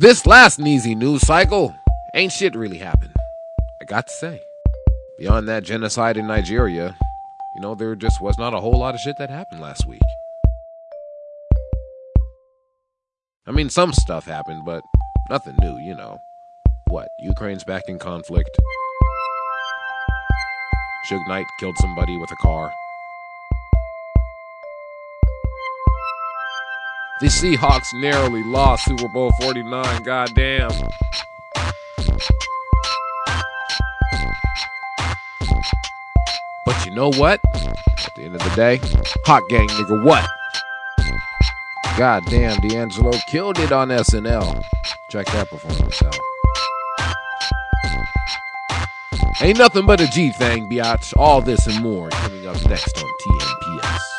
This last Neezie news cycle, ain't shit really happened. I got to say. Beyond that genocide in Nigeria, you know, there just was not a whole lot of shit that happened last week. I mean, some stuff happened, but nothing new, you know. What? Ukraine's back in conflict. Suge Knight killed somebody with a car. The Seahawks narrowly lost Super Bowl 49. Goddamn. But you know what? At the end of the day, hot gang nigga, what? Goddamn, D'Angelo killed it on SNL. Check that performance out. Ain't nothing but a G thing, biatch. All this and more coming up next on TNPS.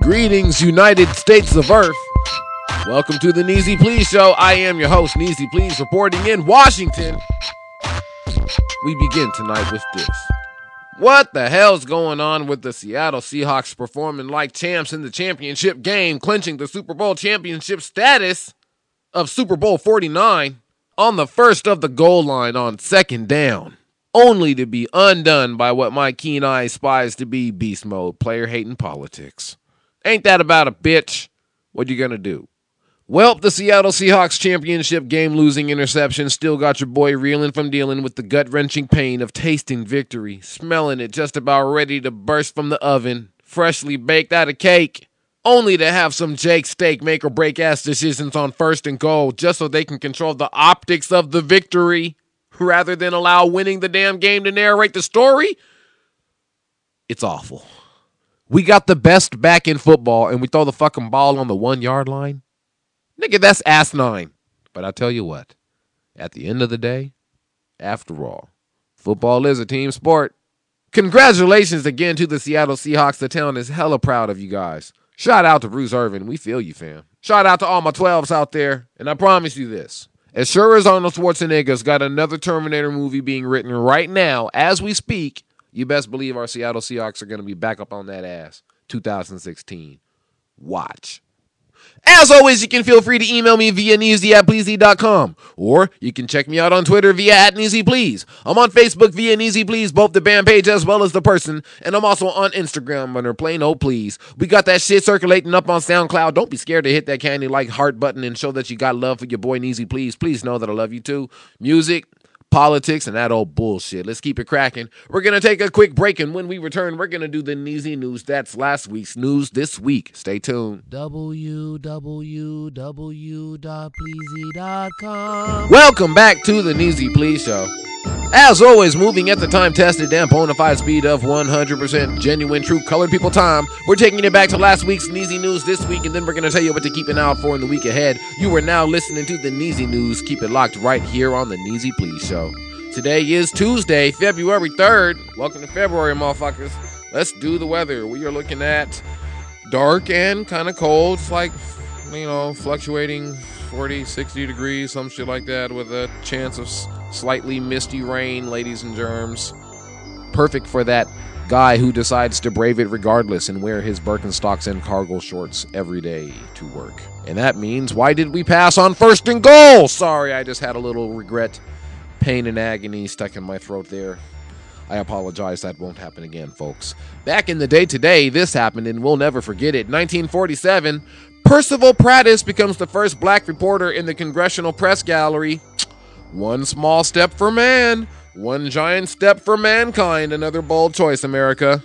Greetings, United States of Earth. Welcome to the Neezie Pleaze Show. I am your host, Neezie Pleaze, reporting in Washington. We begin tonight with this. What the hell's going on with the Seattle Seahawks performing like champs in the championship game, clinching the Super Bowl championship status of Super Bowl 49 on the first of the goal line on second down, only to be undone by what my keen eye spies to be beast mode, player hating politics. Ain't that about a bitch? What you gonna do? Well, the Seattle Seahawks championship game losing interception still got your boy reeling from dealing with the gut wrenching pain of tasting victory, smelling it just about ready to burst from the oven, freshly baked out of cake, only to have some Jake Steak make or break ass decisions on first and goal just so they can control the optics of the victory rather than allow winning the damn game to narrate the story. It's awful. We got the best back in football and we throw the fucking ball on the one yard line. Nigga, that's ass nine. But I tell you what, at the end of the day, after all, football is a team sport. Congratulations again to the Seattle Seahawks. The town is hella proud of you guys. Shout out to Bruce Irvin. We feel you, fam. Shout out to all my 12s out there. And I promise you this. As sure as Arnold Schwarzenegger's got another Terminator movie being written right now, as we speak, you best believe our Seattle Seahawks are going to be back up on that ass. 2016. Watch. As always, you can feel free to email me via newsy at pleasy.com. Or you can check me out on Twitter via at newsyplease. I'm on Facebook via newsyplease, both the band page as well as the person. And I'm also on Instagram under plain old please. We got that shit circulating up on SoundCloud. Don't be scared to hit that candy like heart button and show that you got love for your boy Neezie Pleaze. Please know that I love you too. Music, politics, and that old bullshit. Let's keep it cracking. We're going to take a quick break, and when we return, we're going to do the Neezie News. That's last week's news this week. Stay tuned. www.pleasy.com. Welcome back to the Neezie Pleaze Show. As always, moving at the time tested and bona fide speed of 100% genuine, true colored people time, we're taking it back to last week's Neezie News this week, and then we're going to tell you what to keep an eye out for in the week ahead. You are now listening to the Neezie News. Keep it locked right here on the Neezie Pleaze Show. Today is Tuesday, February 3rd. Welcome to February, motherfuckers. Let's do the weather. We are looking at dark and kind of cold. It's like, you know, fluctuating 40, 60 degrees, some shit like that, with a chance of slightly misty rain, ladies and germs. Perfect for that guy who decides to brave it regardless and wear his Birkenstocks and cargo shorts every day to work. And that means, why did we pass on first and goal? Sorry, I just had a little regret, pain, and agony stuck in my throat there. I apologize, that won't happen again, folks. Back in the day today, this happened and we'll never forget it. 1947, Percival Prattis becomes the first black reporter in the Congressional Press Gallery. One small step for man, one giant step for mankind. Another bold choice, America.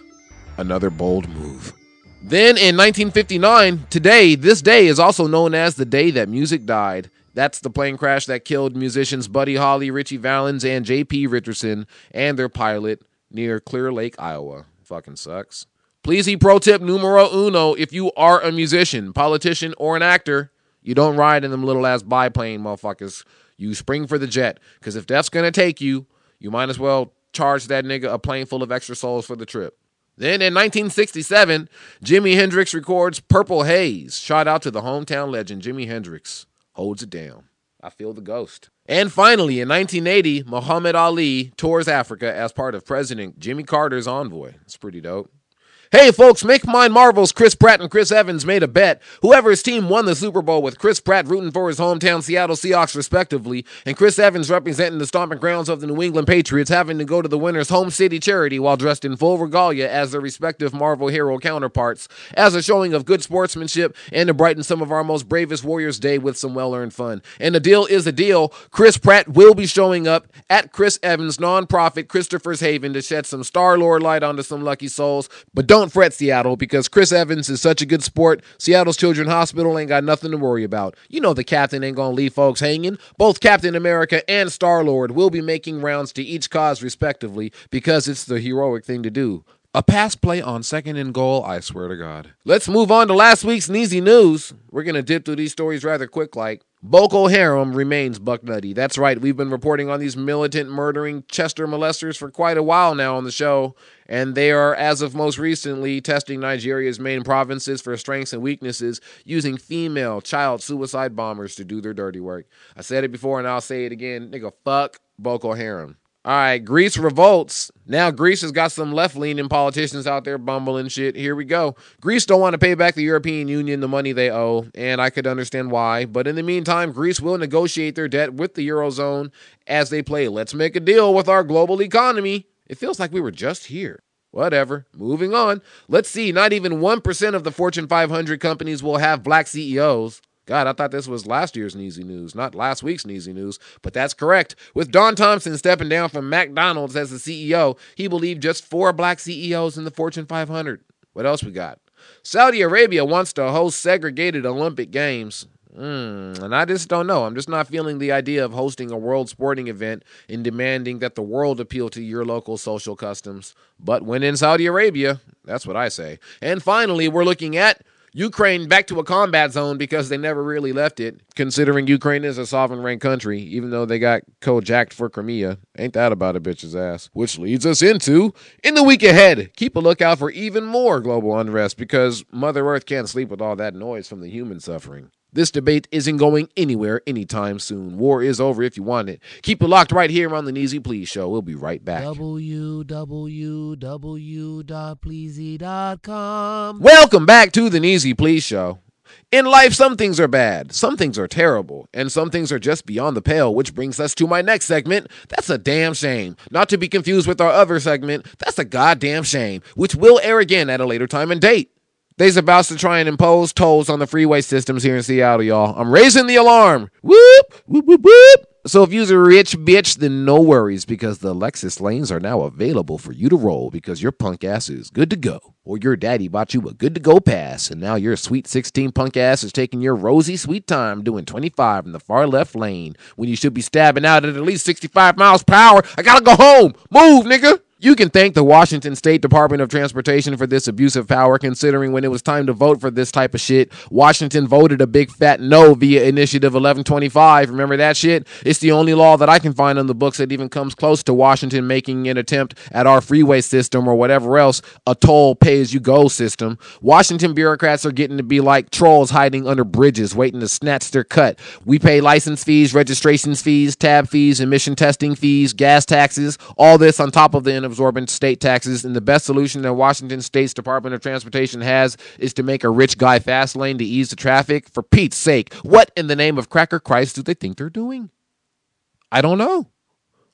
Another bold move. Then in 1959, today, this day is also known as the day that music died. That's the plane crash that killed musicians Buddy Holly, Ritchie Valens, and J.P. Richardson and their pilot near Clear Lake, Iowa. Fucking sucks. Please, pro tip numero uno if you are a musician, politician, or an actor, you don't ride in them little ass biplane motherfuckers. You spring for the jet. Because if that's going to take you, you might as well charge that nigga a plane full of extra souls for the trip. Then in 1967, Jimi Hendrix records Purple Haze. Shout out to the hometown legend, Jimi Hendrix. Holds it down. I feel the ghost. And finally, in 1980, Muhammad Ali tours Africa as part of President Jimmy Carter's envoy. It's pretty dope. Hey, folks, Make Mine Marvel's Chris Pratt and Chris Evans made a bet. Whoever's team won the Super Bowl with Chris Pratt rooting for his hometown Seattle Seahawks, respectively, and Chris Evans representing the stomping grounds of the New England Patriots, having to go to the winner's home city charity while dressed in full regalia as their respective Marvel hero counterparts, as a showing of good sportsmanship and to brighten some of our most bravest Warriors' day with some well earned fun. And the deal is a deal. Chris Pratt will be showing up at Chris Evans' nonprofit Christopher's Haven to shed some Star Lord light onto some lucky souls. But don't don't fret, Seattle, because Chris Evans is such a good sport. Seattle's Children's Hospital ain't got nothing to worry about. You know the captain ain't gonna leave folks hanging. Both Captain America and Star Lord will be making rounds to each cause respectively because it's the heroic thing to do. A pass play on second and goal, I swear to God. Let's move on to last week's Neezie News. We're going to dip through these stories rather quick like. Boko Haram remains buck nutty. That's right, we've been reporting on these militant murdering Chester molesters for quite a while now on the show, and they are, as of most recently, testing Nigeria's main provinces for strengths and weaknesses using female child suicide bombers to do their dirty work. I said it before and I'll say it again. Nigga, fuck Boko Haram. All right, Greece revolts. Now Greece has got some left-leaning politicians out there bumbling shit. Here we go. Greece don't want to pay back the European Union the money they owe, and I could understand why. But in the meantime, Greece will negotiate their debt with the Eurozone as they play let's make a deal with our global economy. It feels like we were just here. Whatever. Moving on. Let's see. Not even 1% of the Fortune 500 companies will have black CEOs. God, I thought this was last year's Neezie News, not last week's Neezie News, but that's correct. With Don Thompson stepping down from McDonald's as the CEO, he believed just four black CEOs in the Fortune 500. What else we got? Saudi Arabia wants to host segregated Olympic Games. Mm, and I just don't know. I'm just not feeling the idea of hosting a world sporting event and demanding that the world appeal to your local social customs. But when in Saudi Arabia, that's what I say. And finally, we're looking at Ukraine back to a combat zone because they never really left it, considering Ukraine is a sovereign rank country, even though they got co-jacked for Crimea. Ain't that about a bitch's ass? Which leads us into, in the week ahead, keep a lookout for even more global unrest because Mother Earth can't sleep with all that noise from the human suffering. This debate isn't going anywhere anytime soon. War is over if you want it. Keep it locked right here on the Neezie Pleaze Show. We'll be right back. www.pleasy.com. Welcome back to the Neezie Pleaze Show. In life, some things are bad, some things are terrible, and some things are just beyond the pale, which brings us to my next segment. That's a damn shame. Not to be confused with our other segment, that's a goddamn shame, which will air again at a later time and date. They's about to try and impose tolls on the freeway systems here in Seattle, y'all. I'm raising the alarm. Whoop, whoop, whoop, whoop. So if you're a rich bitch, then no worries because the Lexus lanes are now available for you to roll because your punk ass is good to go. Or your daddy bought you a good to go pass, and now your sweet 16 punk ass is taking your rosy sweet time doing 25 in the far left lane when you should be stabbing out at at least 65 miles per hour. I gotta go home. Move, nigga. You can thank the Washington State Department of Transportation for this abusive power, considering when it was time to vote for this type of shit, Washington voted a big fat no via Initiative 1125. Remember that shit? It's the only law that I can find in the books that even comes close to Washington making an attempt at our freeway system or whatever else, a toll pay as you go system. Washington bureaucrats are getting to be like trolls hiding under bridges, waiting to snatch their cut. We pay license fees, registrations fees, tab fees, emission testing fees, gas taxes, all this on top of the absorbent state taxes. And the best solution that Washington State's Department of Transportation has is to make a rich guy fast lane to ease the traffic. For Pete's sake, what in the name of cracker Christ do they think they're doing? I don't know.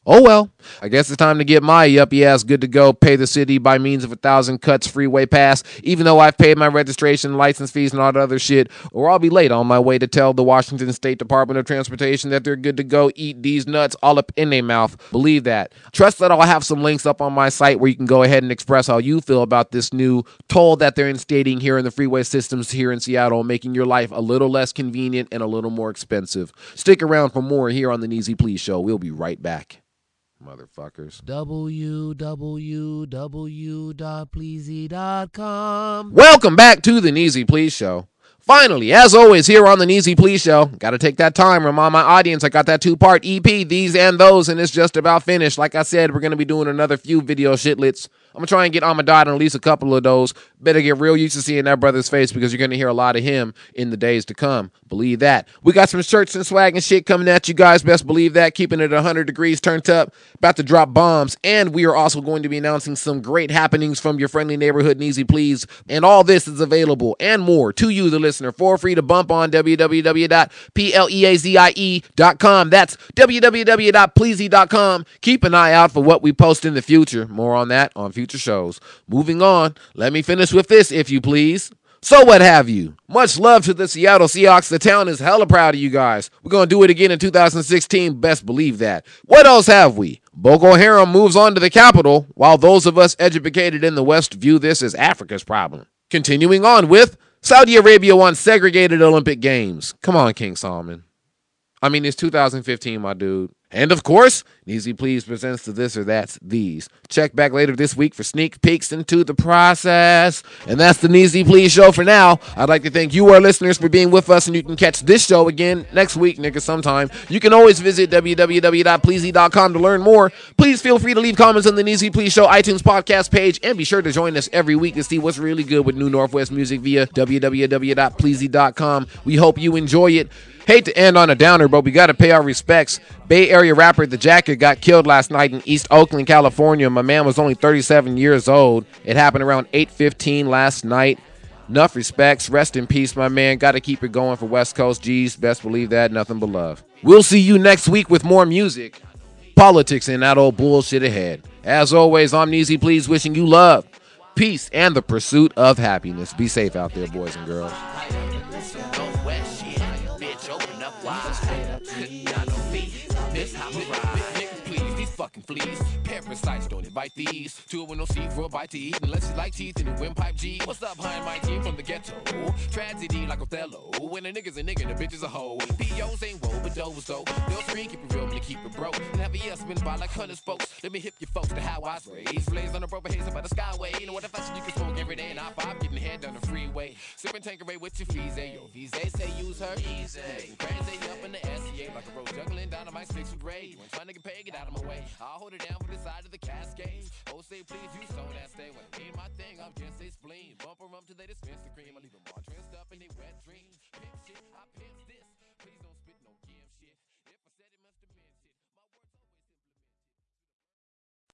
Oh well, I guess it's time to get my yuppie ass good to go. Pay the city by means of a thousand cuts freeway pass, even though I've paid my registration, license fees, and all that other shit, or I'll be late on my way to tell the Washington State Department of Transportation that they're good to go. Eat these nuts all up in their mouth. Believe that. Trust that I'll have some links up on my site where you can go ahead and express how you feel about this new toll that they're instating here in the freeway systems here in Seattle, making your life a little less convenient and a little more expensive. Stick around for more here on the Neezie Pleaze Show. We'll be right back motherfuckers. www.pleasy.com. Welcome back to the Neezie Pleaze Show. Finally, as always, here on the Neezie Pleaze Show, got to take that time, remind my audience I got that two part EP, these and those, and it's just about finished. Like I said, we're going to be doing another few video shitlets I'm gonna try and get Amadad on at least a couple of those. Better get real used to seeing that brother's face because you're gonna hear a lot of him in the days to come. Believe that. We got some shirts and swag and shit coming at you guys. Best believe that. Keeping it 100 degrees turned up. About to drop bombs, and we are also going to be announcing some great happenings from your friendly neighborhood Neezie Pleaze. And all this is available and more to you, the listener, for free to bump on www.pleazie.com. That's www.pleazy.com. Keep an eye out for what we post in the future. More on that on future shows. Moving on, let me finish with this, if you please. So what have you? Much love to the Seattle Seahawks. The town is hella proud of you guys. We're to do it again in 2016. Best believe that. What else have we? Boko Haram moves on to the capital, while those of us educated in the West view this as Africa's problem. Continuing on with Saudi Arabia won segregated Olympic Games. Come on, King Solomon. I mean, it's 2015, my dude. And of course, Neezie Pleaze presents to this or that's these. Check back later this week for sneak peeks into the process. And that's the Neezie Pleaze show for now. I'd like to thank you, our listeners, for being with us, and you can catch this show again next week, nigga, sometime. You can always visit www.pleasy.com to learn more. Please feel free to leave comments on the Neezie Pleaze show iTunes podcast page, and be sure to join us every week to see what's really good with New Northwest music via www.pleasy.com. We hope you enjoy it. Hate to end on a downer, but we got to pay our respects. Bay Area rapper The Jacka got killed last night in East Oakland, California. My man was only 37 years old. It happened around 8:15 last night. Enough respects. Rest in peace, my man. Got to keep it going for West Coast G's. Best believe that. Nothing but love. We'll see you next week with more music, politics, and that old bullshit ahead. As always, I'm Neezie Pleaze wishing you love, peace, and the pursuit of happiness. Be safe out there, boys and girls. Fucking fleas. Parasites don't invite these. Two with no seed for a bite to eat unless you like teeth in the windpipe G. What's up, behind my team from the ghetto? Tragedy like Othello. When a nigga's a nigga, the bitch is a hoe. POs ain't woe, but those though. They'll screen, keep it real, when keep it broke. And have a year spin by like hundreds folks. Let me hip you folks to how I was raised. Blaze on the rope, haze by the skyway. You know what the fashion you can smoke every day. And I five getting head down the freeway. Sipping Tanqueray with your fees, yo. Visa say use her easy. Crazy up in the SCA like a road juggling dynamite sticks with. When trying to get paid, get out of my way. I'll hold it down for the side of the cascade. Oh, say please, you so that stay when I my thing. I'm just a spleen. Bumper up till they dispense the cream. I leave them all dressed up in their wet dreams. Pimp shit, I pimp this.